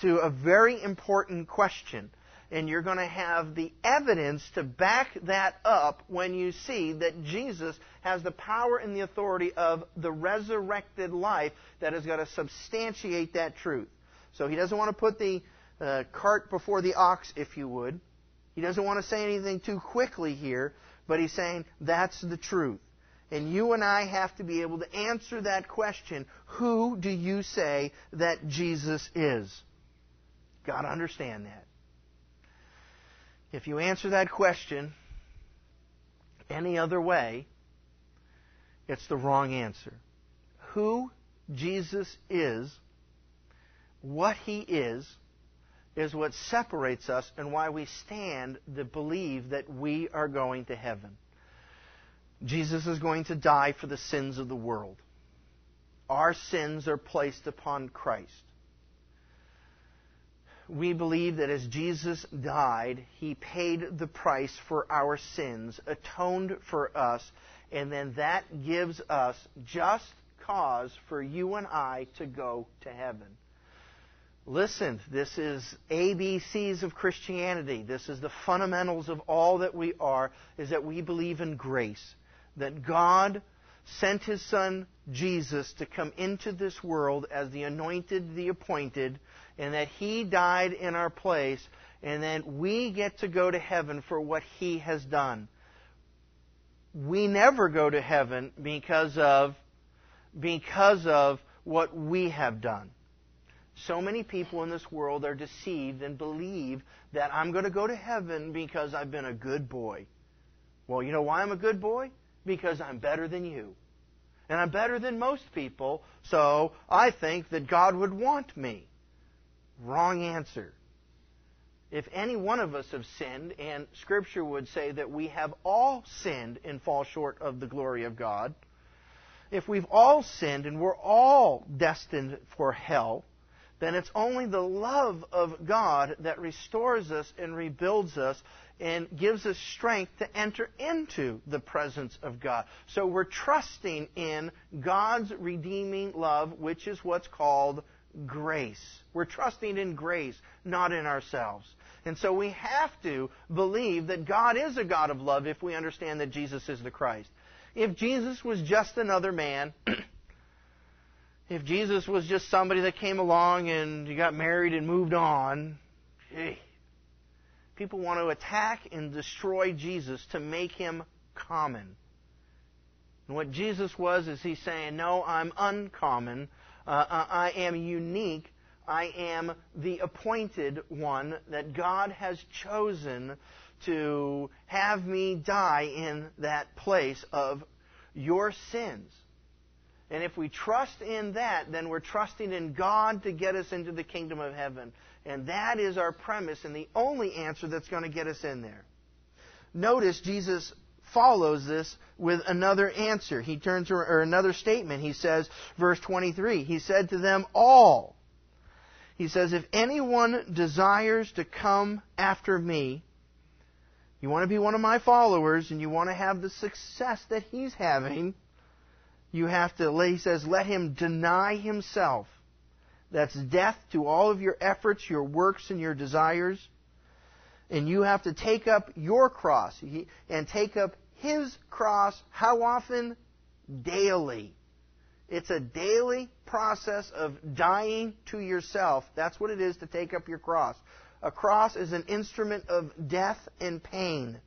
to a very important question. And you're going to have the evidence to back that up when you see that Jesus has the power and the authority of the resurrected life that is going to substantiate that truth. So he doesn't want to put the uh, cart before the ox, if you would. He doesn't want to say anything too quickly here, but he's saying that's the truth. And you and I have to be able to answer that question who do you say that Jesus is? Got to understand that. If you answer that question any other way, it's the wrong answer. Who Jesus is, what he is, is what separates us and why we stand to believe that we are going to heaven. Jesus is going to die for the sins of the world. Our sins are placed upon Christ. We believe that as Jesus died, He paid the price for our sins, atoned for us, and then that gives us just cause for you and I to go to heaven. Listen, this is ABCs of Christianity. This is the fundamentals of all that we are, is that we believe in grace. That God sent His Son Jesus to come into this world as the anointed, the appointed, and that He died in our place, and then we get to go to heaven for what He has done. We never go to heaven because of, because of what we have done. So many people in this world are deceived and believe that I'm going to go to heaven because I've been a good boy. Well, you know why I'm a good boy? Because I'm better than you. And I'm better than most people, so I think that God would want me. Wrong answer. If any one of us have sinned, and Scripture would say that we have all sinned and fall short of the glory of God, if we've all sinned and we're all destined for hell, then it's only the love of God that restores us and rebuilds us and gives us strength to enter into the presence of God. So we're trusting in God's redeeming love, which is what's called grace. We're trusting in grace, not in ourselves. And so we have to believe that God is a God of love if we understand that Jesus is the Christ. If Jesus was just another man, if Jesus was just somebody that came along and you got married and moved on, people want to attack and destroy Jesus to make him common. And what Jesus was is he's saying, No, I'm uncommon. Uh, I am unique. I am the appointed one that God has chosen to have me die in that place of your sins. And if we trust in that, then we're trusting in God to get us into the kingdom of heaven. And that is our premise and the only answer that's going to get us in there. Notice Jesus follows this with another answer. He turns or another statement. He says, verse 23, he said to them all, he says, if anyone desires to come after me, you want to be one of my followers and you want to have the success that he's having, you have to, he says, let him deny himself. That's death to all of your efforts, your works, and your desires. And you have to take up your cross and take up his cross. How often? Daily. It's a daily process of dying to yourself. That's what it is to take up your cross. A cross is an instrument of death and pain.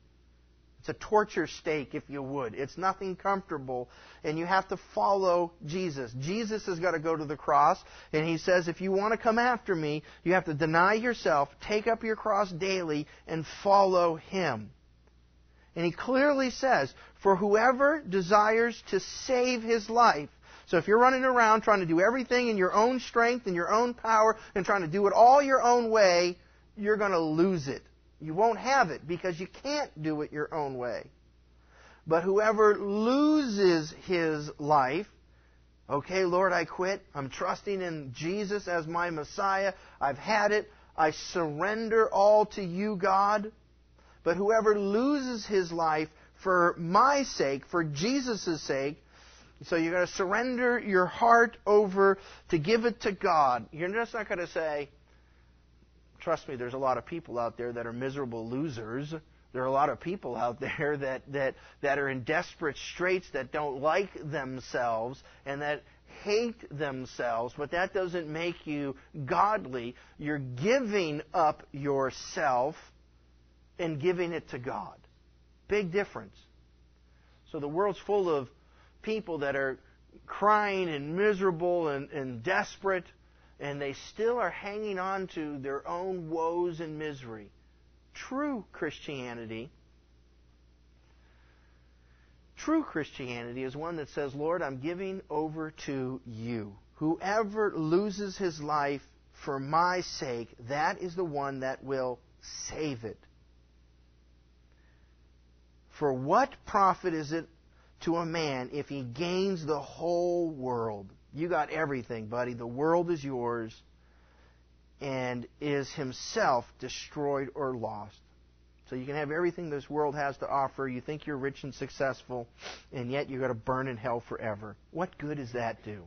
It's a torture stake, if you would. It's nothing comfortable, and you have to follow Jesus. Jesus has got to go to the cross, and he says, if you want to come after me, you have to deny yourself, take up your cross daily, and follow him. And he clearly says, for whoever desires to save his life, so if you're running around trying to do everything in your own strength and your own power and trying to do it all your own way, you're going to lose it. You won't have it because you can't do it your own way. But whoever loses his life, okay, Lord, I quit. I'm trusting in Jesus as my Messiah. I've had it. I surrender all to you, God. But whoever loses his life for my sake, for Jesus' sake, so you're going to surrender your heart over to give it to God. You're just not going to say, trust me, there's a lot of people out there that are miserable losers. There are a lot of people out there that, that, that are in desperate straits that don't like themselves and that hate themselves, but that doesn't make you godly. You're giving up yourself and giving it to God. Big difference. So the world's full of people that are crying and miserable and, and desperate and they still are hanging on to their own woes and misery. True Christianity, true Christianity is one that says, Lord, I'm giving over to you. Whoever loses his life for my sake, that is the one that will save it. For what profit is it to a man if he gains the whole world you got everything, buddy. The world is yours and is himself destroyed or lost. So you can have everything this world has to offer. You think you're rich and successful, and yet you're going to burn in hell forever. What good does that do?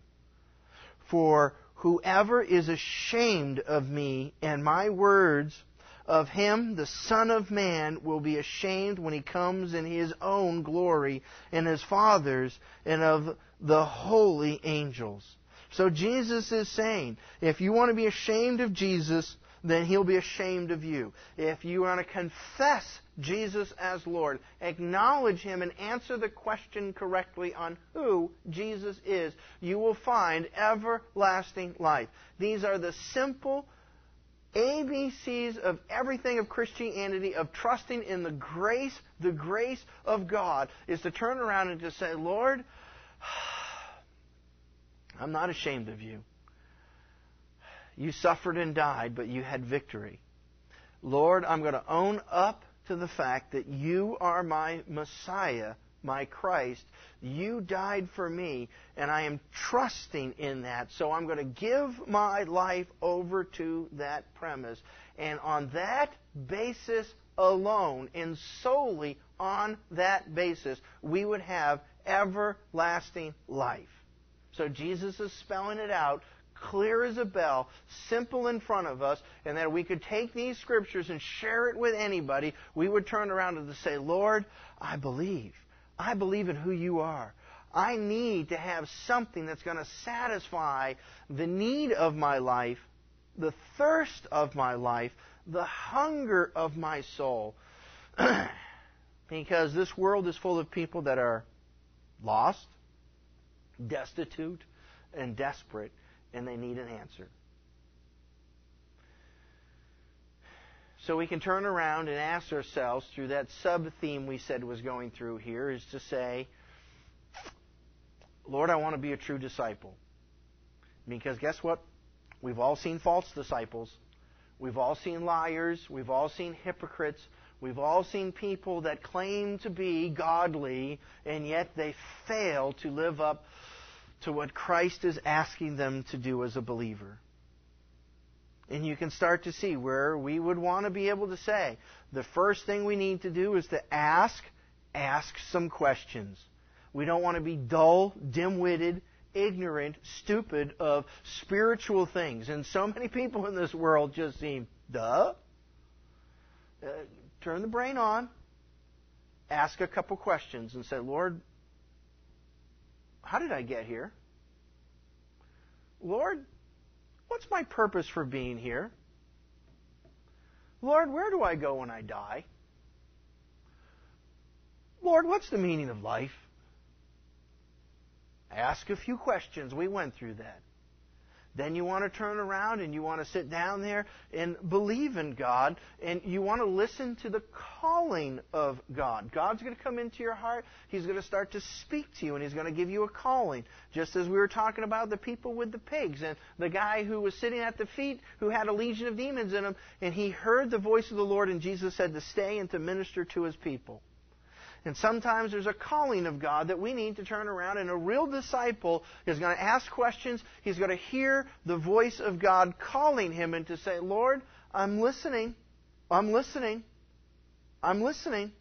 For whoever is ashamed of me and my words, of him the Son of Man will be ashamed when he comes in his own glory and his Father's and of the holy angels. So Jesus is saying, if you want to be ashamed of Jesus, then he'll be ashamed of you. If you want to confess Jesus as Lord, acknowledge him and answer the question correctly on who Jesus is, you will find everlasting life. These are the simple ABCs of everything of Christianity, of trusting in the grace, the grace of God, is to turn around and to say, Lord, I'm not ashamed of you. You suffered and died, but you had victory. Lord, I'm going to own up to the fact that you are my Messiah, my Christ. You died for me, and I am trusting in that. So I'm going to give my life over to that premise. And on that basis alone, and solely on that basis, we would have everlasting life. So Jesus is spelling it out clear as a bell, simple in front of us, and that we could take these scriptures and share it with anybody, we would turn around and say, Lord, I believe. I believe in who you are. I need to have something that's going to satisfy the need of my life, the thirst of my life, the hunger of my soul. because this world is full of people that are lost, destitute, and desperate, and they need an answer. So we can turn around and ask ourselves through that sub theme we said was going through here is to say, Lord, I want to be a true disciple. Because guess what? We've all seen false disciples. We've all seen liars. We've all seen hypocrites. We've all seen people that claim to be godly and yet they fail to live up to what Christ is asking them to do as a believer. And you can start to see where we would want to be able to say, the first thing we need to do is to ask, ask some questions. We don't want to be dull, dim-witted, ignorant, stupid of spiritual things. And so many people in this world just seem, duh. Uh, turn the brain on, ask a couple questions, and say, Lord, how did I get here? Lord, what's my purpose for being here? Lord, where do I go when I die? Lord, what's the meaning of life? Ask a few questions. We went through that. Then you want to turn around and you want to sit down there and believe in God and you want to listen to the calling of God. God's going to come into your heart. He's going to start to speak to you and He's going to give you a calling. Just as we were talking about the people with the pigs and the guy who was sitting at the feet who had a legion of demons in him and he heard the voice of the Lord and Jesus said to stay and to minister to His people. And sometimes there's a calling of God that we need to turn around, and a real disciple is going to ask questions. He's going to hear the voice of God calling him and to say, Lord, I'm listening. I'm listening. I'm listening.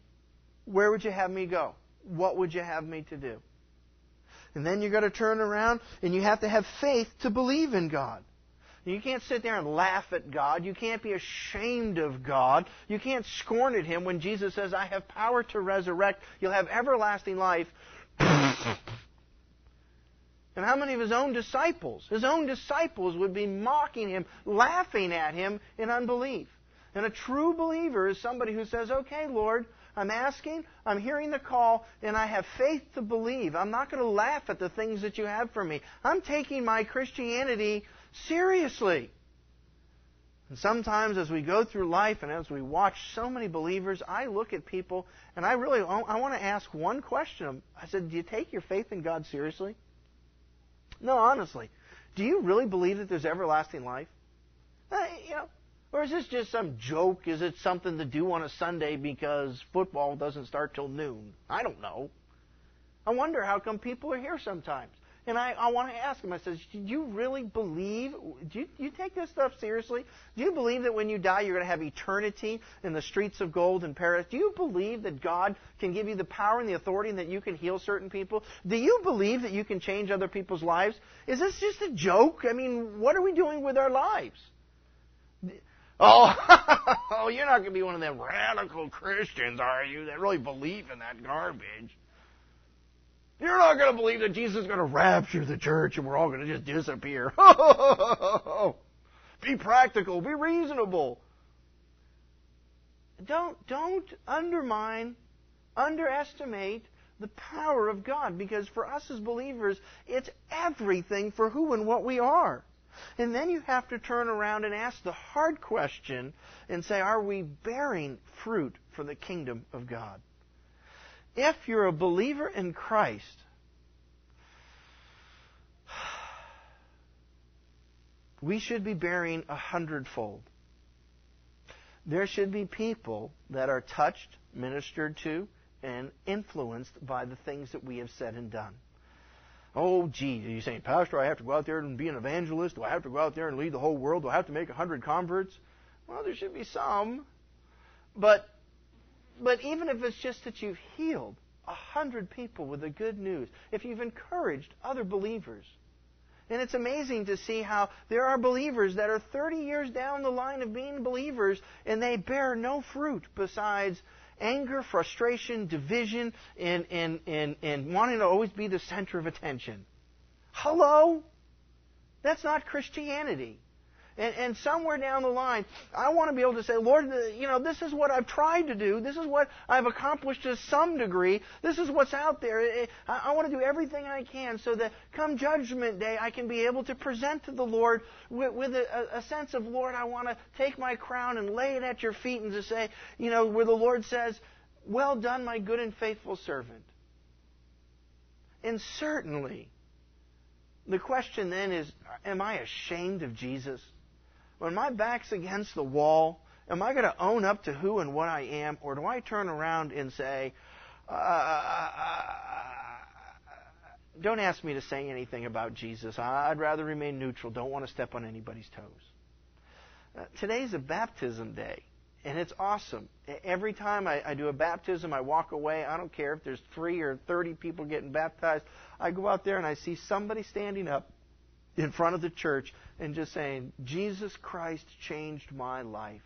Where would you have me go? What would you have me to do? And then you're going to turn around and you have to have faith to believe in God. You can't sit there and laugh at God. You can't be ashamed of God. You can't scorn at Him when Jesus says, I have power to resurrect. You'll have everlasting life. and how many of His own disciples, His own disciples would be mocking Him, laughing at Him in unbelief. And a true believer is somebody who says, Okay, Lord, I'm asking, I'm hearing the call, and I have faith to believe. I'm not going to laugh at the things that you have for me. I'm taking my Christianity seriously. And sometimes as we go through life and as we watch so many believers, I look at people and I really I want to ask one question. I said, "Do you take your faith in God seriously?" No, honestly. Do you really believe that there's everlasting life? Uh, you know, or is this just some joke? Is it something to do on a Sunday because football doesn't start till noon? I don't know. I wonder how come people are here sometimes. And I, I want to ask him, I says, do you really believe, do you, you take this stuff seriously? Do you believe that when you die you're going to have eternity in the streets of gold in Paris? Do you believe that God can give you the power and the authority and that you can heal certain people? Do you believe that you can change other people's lives? Is this just a joke? I mean, what are we doing with our lives? Oh, oh, you're not going to be one of them radical Christians, are you, that really believe in that garbage? You're not going to believe that Jesus is going to rapture the church and we're all going to just disappear. be practical, be reasonable. Don't don't undermine, underestimate the power of God because for us as believers, it's everything for who and what we are. And then you have to turn around and ask the hard question and say, are we bearing fruit for the kingdom of God? If you're a believer in Christ, we should be bearing a hundredfold. There should be people that are touched, ministered to, and influenced by the things that we have said and done. Oh, gee, are you saying, Pastor, I have to go out there and be an evangelist? Do I have to go out there and lead the whole world? Do I have to make a hundred converts? Well, there should be some. But but even if it's just that you've healed a hundred people with the good news, if you've encouraged other believers, and it's amazing to see how there are believers that are 30 years down the line of being believers and they bear no fruit besides anger, frustration, division, and, and, and, and wanting to always be the center of attention. Hello? That's not Christianity. And, and somewhere down the line, I want to be able to say, Lord, you know, this is what I've tried to do. This is what I've accomplished to some degree. This is what's out there. I, I want to do everything I can so that come Judgment Day, I can be able to present to the Lord with, with a, a sense of, Lord, I want to take my crown and lay it at your feet and to say, you know, where the Lord says, Well done, my good and faithful servant. And certainly, the question then is, am I ashamed of Jesus? When my back's against the wall, am I going to own up to who and what I am, or do I turn around and say, uh, uh, uh, don't ask me to say anything about Jesus. I'd rather remain neutral. Don't want to step on anybody's toes. Uh, today's a baptism day, and it's awesome. Every time I, I do a baptism, I walk away. I don't care if there's three or 30 people getting baptized. I go out there and I see somebody standing up in front of the church and just saying, Jesus Christ changed my life.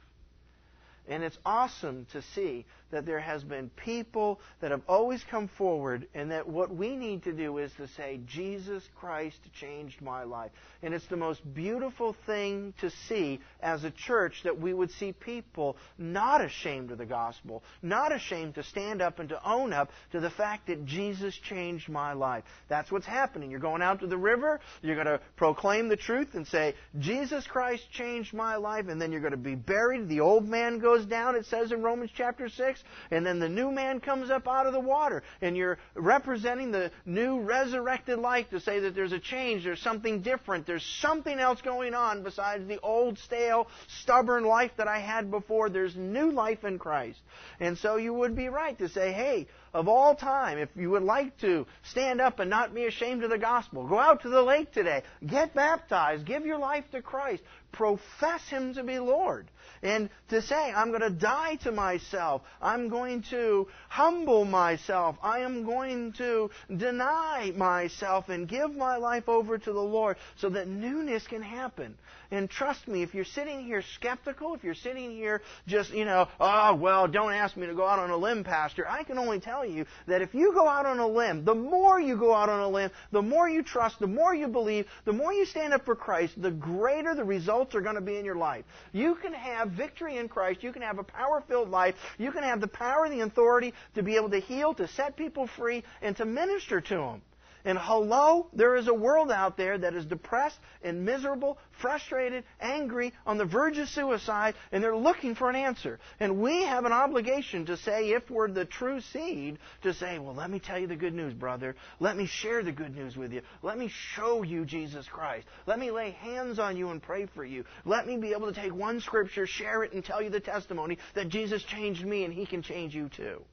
And it's awesome to see that there has been people that have always come forward and that what we need to do is to say, Jesus Christ changed my life. And it's the most beautiful thing to see as a church that we would see people not ashamed of the gospel, not ashamed to stand up and to own up to the fact that Jesus changed my life. That's what's happening. You're going out to the river, you're going to proclaim the truth and say, Jesus Christ changed my life, and then you're going to be buried. The old man goes down, it says in Romans chapter 6, and then the new man comes up out of the water. And you're representing the new resurrected life to say that there's a change, there's something different, there's something else going on besides the old, stale, stubborn life that I had before. There's new life in Christ. And so you would be right to say, hey, of all time, if you would like to stand up and not be ashamed of the gospel, go out to the lake today, get baptized, give your life to Christ, profess Him to be Lord. And to say, I'm going to die to myself. I'm going to humble myself. I am going to deny myself and give my life over to the Lord so that newness can happen. And trust me, if you're sitting here skeptical, if you're sitting here just, you know, oh, well, don't ask me to go out on a limb, Pastor, I can only tell you that if you go out on a limb, the more you go out on a limb, the more you trust, the more you believe, the more you stand up for Christ, the greater the results are going to be in your life. You can have victory in Christ. You can have a power filled life. You can have the power and the authority to be able to heal, to set people free, and to minister to them. And hello, there is a world out there that is depressed and miserable, frustrated, angry, on the verge of suicide, and they're looking for an answer. And we have an obligation to say, if we're the true seed, to say, well, let me tell you the good news, brother. Let me share the good news with you. Let me show you Jesus Christ. Let me lay hands on you and pray for you. Let me be able to take one scripture, share it, and tell you the testimony that Jesus changed me and he can change you too.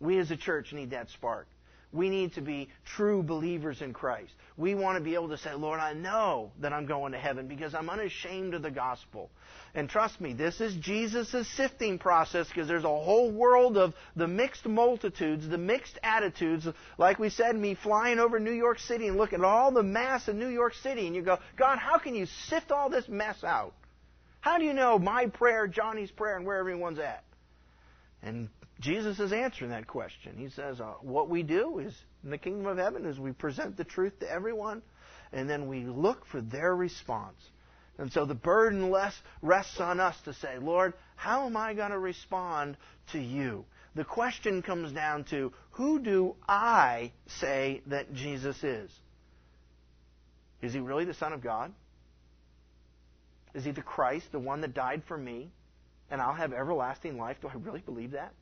We as a church need that spark. We need to be true believers in Christ. We want to be able to say, Lord, I know that I'm going to heaven because I'm unashamed of the gospel. And trust me, this is Jesus' sifting process because there's a whole world of the mixed multitudes, the mixed attitudes. Like we said, me flying over New York City and looking at all the mass in New York City, and you go, God, how can you sift all this mess out? How do you know my prayer, Johnny's prayer, and where everyone's at? And Jesus is answering that question. He says, uh, what we do is in the kingdom of heaven is we present the truth to everyone, and then we look for their response. And so the burden rests on us to say, Lord, how am I going to respond to you? The question comes down to, who do I say that Jesus is? Is he really the Son of God? Is he the Christ, the one that died for me, and I'll have everlasting life? Do I really believe that?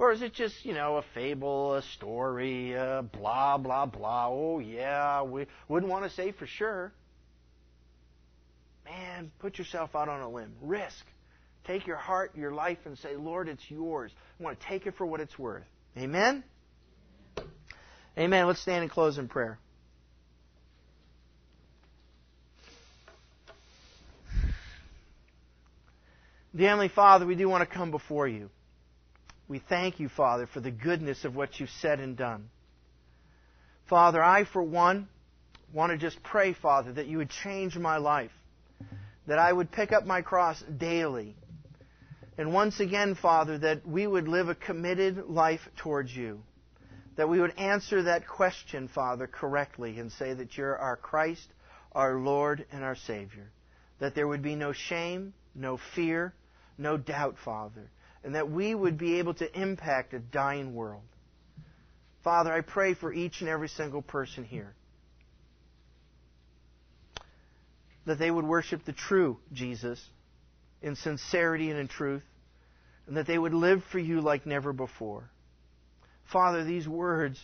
Or is it just, you know, a fable, a story, uh, blah, blah, blah? Oh, yeah, we wouldn't want to say for sure. Man, put yourself out on a limb. Risk. Take your heart, your life, and say, Lord, it's yours. I want to take it for what it's worth. Amen? Amen. Let's stand and close in prayer. Dear Heavenly Father, we do want to come before you. We thank you, Father, for the goodness of what you've said and done. Father, I, for one, want to just pray, Father, that you would change my life, that I would pick up my cross daily. And once again, Father, that we would live a committed life towards you. That we would answer that question, Father, correctly and say that you're our Christ, our Lord, and our Savior. That there would be no shame, no fear, no doubt, Father and that we would be able to impact a dying world. Father, I pray for each and every single person here that they would worship the true Jesus in sincerity and in truth, and that they would live for you like never before. Father, these words,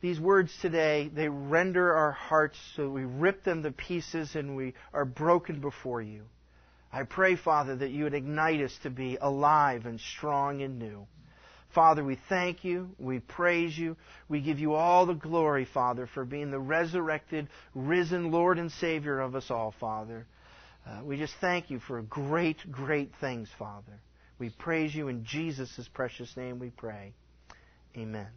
these words today, they render our hearts so we rip them to pieces and we are broken before you. I pray, Father, that you would ignite us to be alive and strong and new. Father, we thank you. We praise you. We give you all the glory, Father, for being the resurrected, risen Lord and Savior of us all, Father. Uh, we just thank you for great, great things, Father. We praise you in Jesus' precious name we pray. Amen.